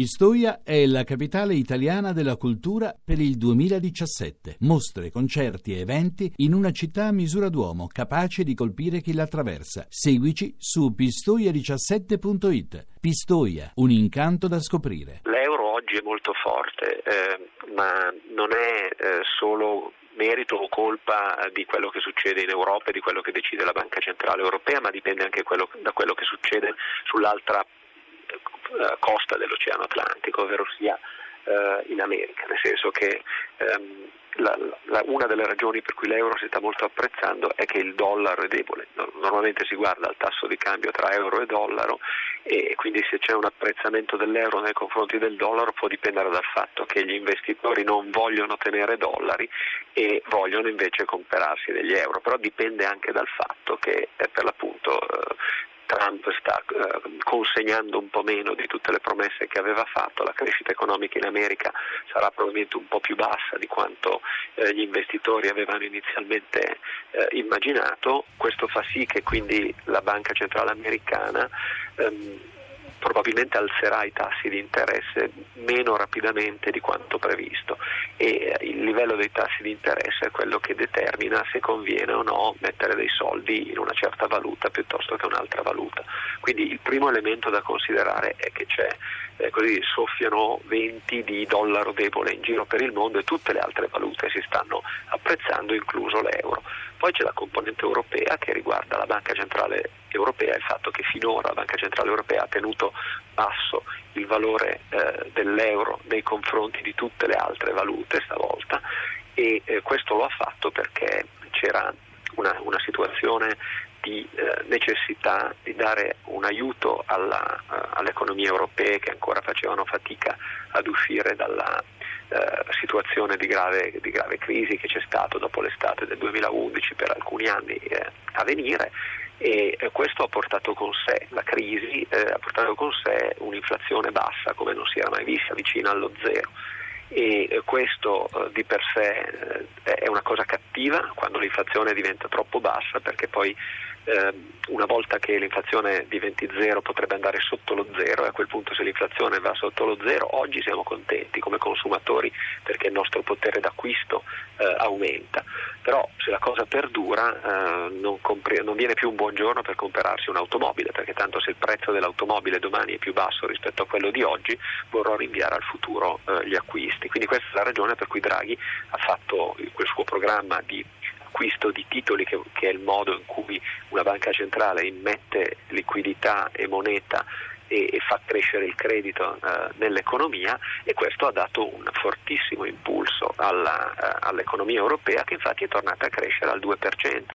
Pistoia è la capitale italiana della cultura per il 2017. Mostre, concerti e eventi in una città a misura d'uomo, capace di colpire chi la attraversa. Seguici su pistoia17.it. Pistoia, un incanto da scoprire. L'euro oggi è molto forte, eh, ma non è eh, solo merito o colpa di quello che succede in Europa e di quello che decide la Banca Centrale Europea, ma dipende anche quello, da quello che succede sull'altra eh, costa dell'Oceano Atlantico, ovvero sia eh, in America, nel senso che ehm, la, la, una delle ragioni per cui l'euro si sta molto apprezzando è che il dollaro è debole. Normalmente si guarda il tasso di cambio tra euro e dollaro e quindi se c'è un apprezzamento dell'euro nei confronti del dollaro può dipendere dal fatto che gli investitori non vogliono tenere dollari e vogliono invece comprarsi degli euro, però dipende anche dal fatto che eh, per l'appunto eh, Trump sta eh, consegnando un po' meno di tutte le promesse che aveva fatto, la crescita economica in America sarà probabilmente un po' più bassa di quanto eh, gli investitori avevano inizialmente eh, immaginato, questo fa sì che quindi la Banca Centrale Americana ehm, probabilmente alzerà i tassi di interesse meno rapidamente di quanto previsto e eh, il livello dei tassi di interesse è quello che determina se conviene o no mettere dei soldi in una certa valuta piuttosto che un'altra valuta. Quindi il primo elemento da considerare è che c'è eh, così soffiano venti di dollaro debole in giro per il mondo e tutte le altre valute si stanno apprezzando, incluso l'euro. Poi c'è la componente europea che riguarda la Banca Centrale Europea e il fatto che finora la Banca Centrale Europea ha tenuto basso il valore eh, dell'euro nei confronti di tutte le altre valute stavolta e eh, questo lo ha fatto perché c'era una, una situazione di eh, necessità di dare un aiuto alla, uh, alle economie europee che ancora facevano fatica ad uscire dalla uh, situazione di grave, di grave, crisi che c'è stato dopo l'estate del 2011 per alcuni anni eh, a venire e eh, questo ha portato con sé, la crisi eh, ha portato con sé un'inflazione bassa come non si era mai vista, vicina allo zero e eh, questo eh, di per sé è una cosa cattiva quando l'inflazione diventa troppo bassa perché poi eh, una volta che l'inflazione diventi zero potrebbe andare sotto lo zero. E a quel punto se l'inflazione va sotto lo zero oggi siamo contenti come consumatori perché il nostro potere d'acquisto eh, aumenta, però se la cosa perdura eh, non, compre- non, viene più un buon giorno per comprarsi un'automobile perché tanto se il prezzo dell'automobile domani è più basso rispetto a quello di oggi vorrò rinviare al futuro eh, gli acquisti, quindi questa è la ragione per cui Draghi ha fatto quel suo programma di acquisto di titoli che, che, è il modo in cui una banca centrale immette liquidità e moneta e, e fa crescere il credito eh, nell'economia e questo ha dato un fortissimo impulso alla, eh, all'economia europea che infatti è tornata a crescere al 2%.